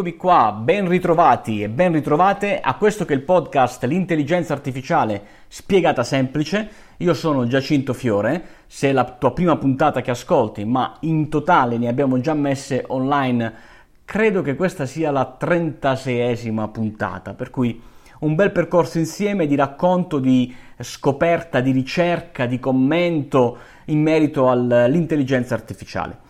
eccomi qua, ben ritrovati e ben ritrovate a questo che è il podcast L'intelligenza artificiale spiegata semplice. Io sono Giacinto Fiore, se è la tua prima puntata che ascolti, ma in totale ne abbiamo già messe online, credo che questa sia la 36esima puntata, per cui un bel percorso insieme di racconto, di scoperta, di ricerca, di commento in merito all'intelligenza artificiale.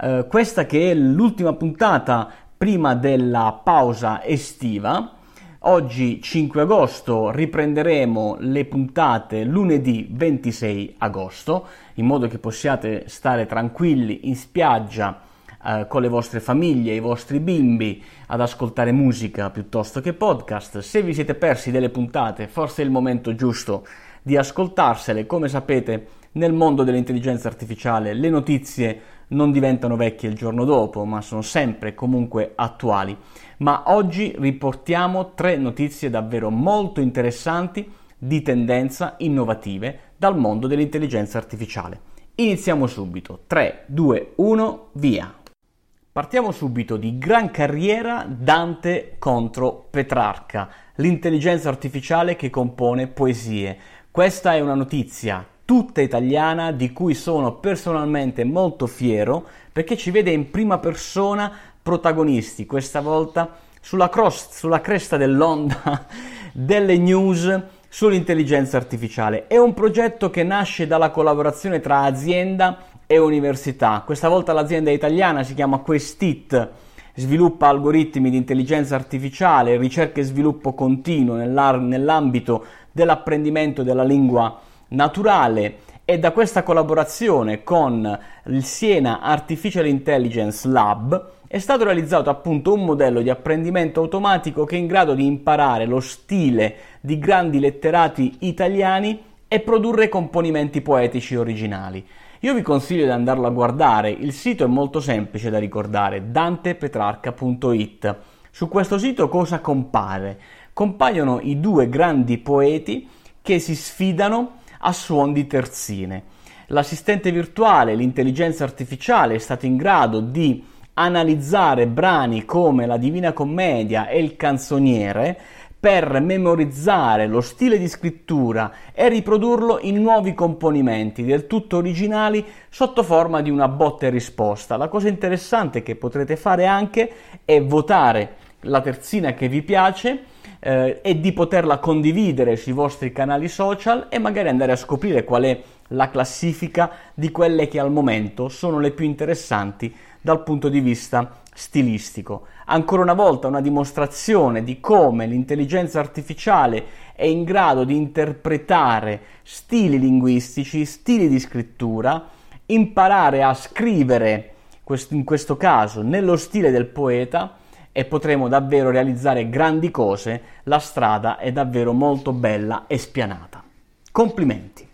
Uh, questa che è l'ultima puntata prima della pausa estiva. Oggi 5 agosto riprenderemo le puntate lunedì 26 agosto, in modo che possiate stare tranquilli in spiaggia eh, con le vostre famiglie, i vostri bimbi, ad ascoltare musica piuttosto che podcast. Se vi siete persi delle puntate, forse è il momento giusto di ascoltarsele. Come sapete, nel mondo dell'intelligenza artificiale le notizie non diventano vecchie il giorno dopo, ma sono sempre comunque attuali. Ma oggi riportiamo tre notizie davvero molto interessanti di tendenza innovative dal mondo dell'intelligenza artificiale. Iniziamo subito. 3, 2, 1, via. Partiamo subito di gran carriera Dante contro Petrarca, l'intelligenza artificiale che compone poesie. Questa è una notizia tutta italiana di cui sono personalmente molto fiero perché ci vede in prima persona protagonisti, questa volta sulla, cross, sulla cresta dell'onda delle news sull'intelligenza artificiale. È un progetto che nasce dalla collaborazione tra azienda e università. Questa volta l'azienda italiana si chiama Questit, sviluppa algoritmi di intelligenza artificiale, ricerca e sviluppo continuo nell'ambito dell'apprendimento della lingua naturale e da questa collaborazione con il Siena Artificial Intelligence Lab è stato realizzato appunto un modello di apprendimento automatico che è in grado di imparare lo stile di grandi letterati italiani e produrre componimenti poetici originali. Io vi consiglio di andarlo a guardare, il sito è molto semplice da ricordare, dantepetrarca.it. Su questo sito cosa compare? Compaiono i due grandi poeti che si sfidano a suon di terzine. L'assistente virtuale, l'intelligenza artificiale è stato in grado di analizzare brani come la Divina Commedia e il Canzoniere per memorizzare lo stile di scrittura e riprodurlo in nuovi componimenti del tutto originali sotto forma di una botta e risposta. La cosa interessante che potrete fare anche è votare la terzina che vi piace eh, e di poterla condividere sui vostri canali social e magari andare a scoprire qual è la classifica di quelle che al momento sono le più interessanti dal punto di vista stilistico. Ancora una volta una dimostrazione di come l'intelligenza artificiale è in grado di interpretare stili linguistici, stili di scrittura, imparare a scrivere, in questo caso nello stile del poeta, e potremo davvero realizzare grandi cose, la strada è davvero molto bella e spianata. Complimenti!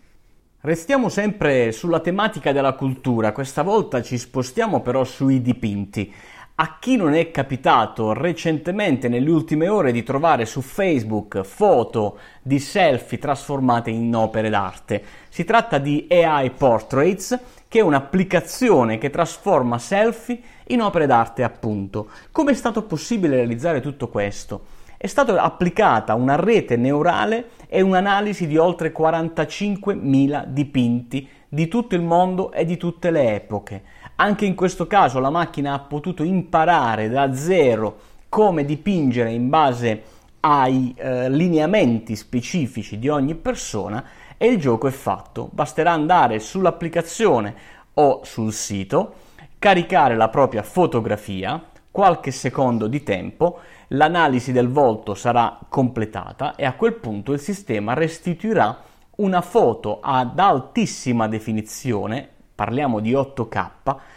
Restiamo sempre sulla tematica della cultura, questa volta ci spostiamo però sui dipinti. A chi non è capitato recentemente nelle ultime ore di trovare su Facebook foto di selfie trasformate in opere d'arte? Si tratta di AI Portraits, che è un'applicazione che trasforma selfie in opere d'arte, appunto. Come è stato possibile realizzare tutto questo? È stata applicata una rete neurale e un'analisi di oltre 45.000 dipinti di tutto il mondo e di tutte le epoche. Anche in questo caso la macchina ha potuto imparare da zero come dipingere in base ai eh, lineamenti specifici di ogni persona e il gioco è fatto. Basterà andare sull'applicazione o sul sito, caricare la propria fotografia, qualche secondo di tempo, l'analisi del volto sarà completata e a quel punto il sistema restituirà una foto ad altissima definizione parliamo di 8K,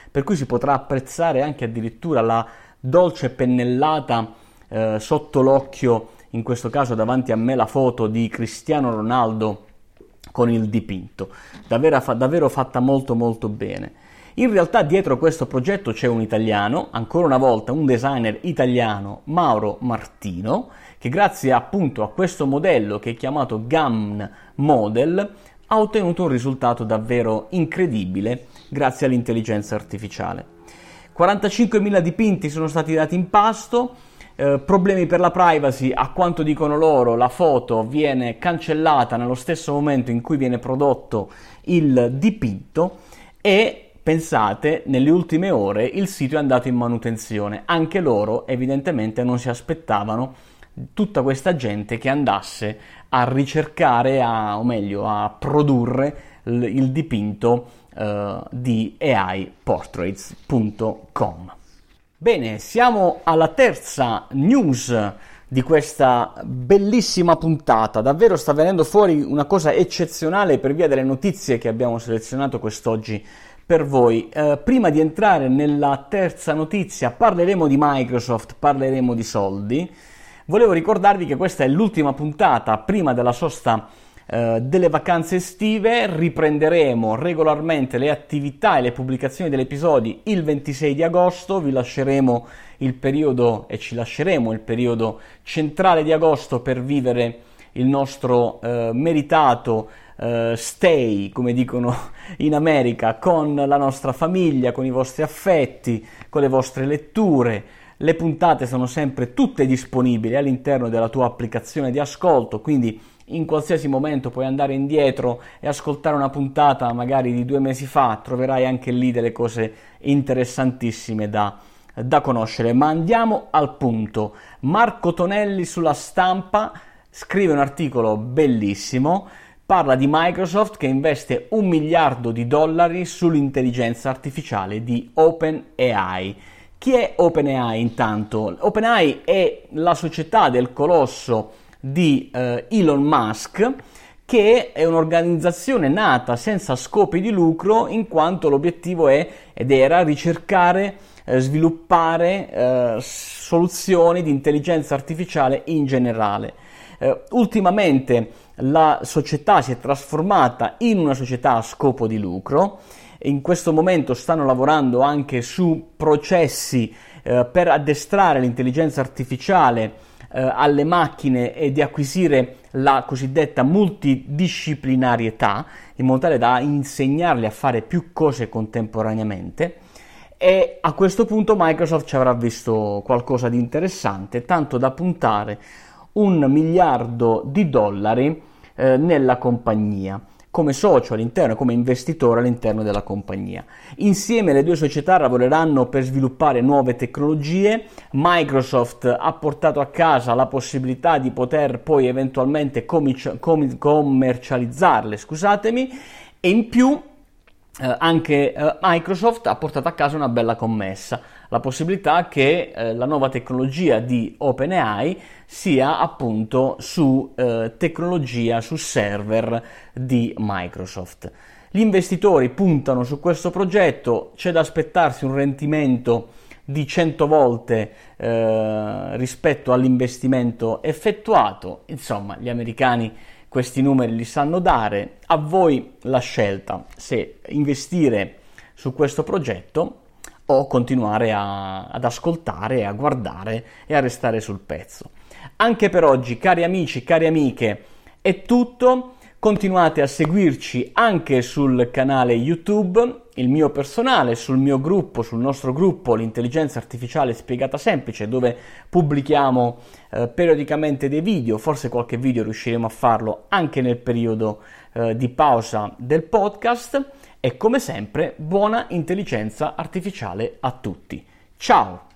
per cui si potrà apprezzare anche addirittura la dolce pennellata eh, sotto l'occhio, in questo caso davanti a me la foto di Cristiano Ronaldo con il dipinto, davvero, davvero fatta molto molto bene. In realtà dietro questo progetto c'è un italiano, ancora una volta un designer italiano, Mauro Martino, che grazie appunto a questo modello che è chiamato GAM Model ha ottenuto un risultato davvero incredibile grazie all'intelligenza artificiale. 45.000 dipinti sono stati dati in pasto, eh, problemi per la privacy, a quanto dicono loro, la foto viene cancellata nello stesso momento in cui viene prodotto il dipinto e pensate, nelle ultime ore il sito è andato in manutenzione. Anche loro evidentemente non si aspettavano tutta questa gente che andasse a ricercare, a, o meglio, a produrre il, dipinto uh, di aiportraits.com. Bene, siamo alla terza news di questa bellissima puntata. Davvero sta venendo fuori una cosa eccezionale per via delle notizie che abbiamo selezionato quest'oggi per voi. Eh, prima di entrare nella terza notizia, parleremo di Microsoft, parleremo di soldi. Volevo ricordarvi che questa è l'ultima puntata prima della sosta eh, delle vacanze estive, riprenderemo regolarmente le attività e le pubblicazioni degli episodi il 26 di agosto, vi lasceremo il periodo e ci lasceremo il periodo centrale di agosto per vivere il nostro eh, meritato Uh, stay, come dicono in America, con la nostra famiglia, con i vostri affetti, con le vostre letture. Le puntate sono sempre tutte disponibili all'interno della tua applicazione di ascolto, quindi in qualsiasi momento puoi andare indietro e ascoltare una puntata magari di due mesi fa, troverai anche lì delle cose interessantissime da, da conoscere. Ma andiamo al punto. Marco Tonelli sulla stampa scrive un articolo bellissimo, parla di Microsoft che investe un miliardo di dollari sull'intelligenza artificiale di OpenAI. Chi è OpenAI intanto? OpenAI è la società del colosso di eh, Elon Musk che è un'organizzazione nata senza scopi di lucro in quanto l'obiettivo è ed era ricercare, eh, sviluppare eh, soluzioni di intelligenza artificiale in generale. Eh, ultimamente la società si è trasformata in una società a scopo di lucro, in questo momento stanno lavorando anche su processi eh, per addestrare l'intelligenza artificiale eh, alle macchine e di acquisire la cosiddetta multidisciplinarietà, in modo tale da insegnarli a fare più cose contemporaneamente. E a questo punto Microsoft ci avrà visto qualcosa di interessante, tanto da puntare un miliardo di dollari eh, nella compagnia come socio all'interno, come investitore all'interno della compagnia. Insieme le due società lavoreranno per sviluppare nuove tecnologie. Microsoft ha portato a casa la possibilità di poter poi eventualmente commercializzarle, scusatemi, e in più eh, anche eh, Microsoft ha portato a casa una bella commessa, la possibilità che eh, la nuova tecnologia di OpenAI sia appunto su eh, tecnologia, su server di Microsoft. Gli investitori puntano su questo progetto, c'è da aspettarsi un rendimento di 100 volte eh, rispetto all'investimento effettuato, insomma gli americani questi numeri li sanno dare, a voi la scelta se investire su questo progetto o continuare a, ad ascoltare, a guardare e a restare sul pezzo. Anche per oggi, cari amici, cari amiche, è tutto. Continuate a seguirci anche sul canale YouTube, il mio personale, sul mio gruppo, sul nostro gruppo L'intelligenza artificiale spiegata semplice, dove pubblichiamo eh, periodicamente dei video, forse qualche video riusciremo a farlo anche nel periodo eh, di pausa del podcast e come sempre buona intelligenza artificiale a tutti. Ciao!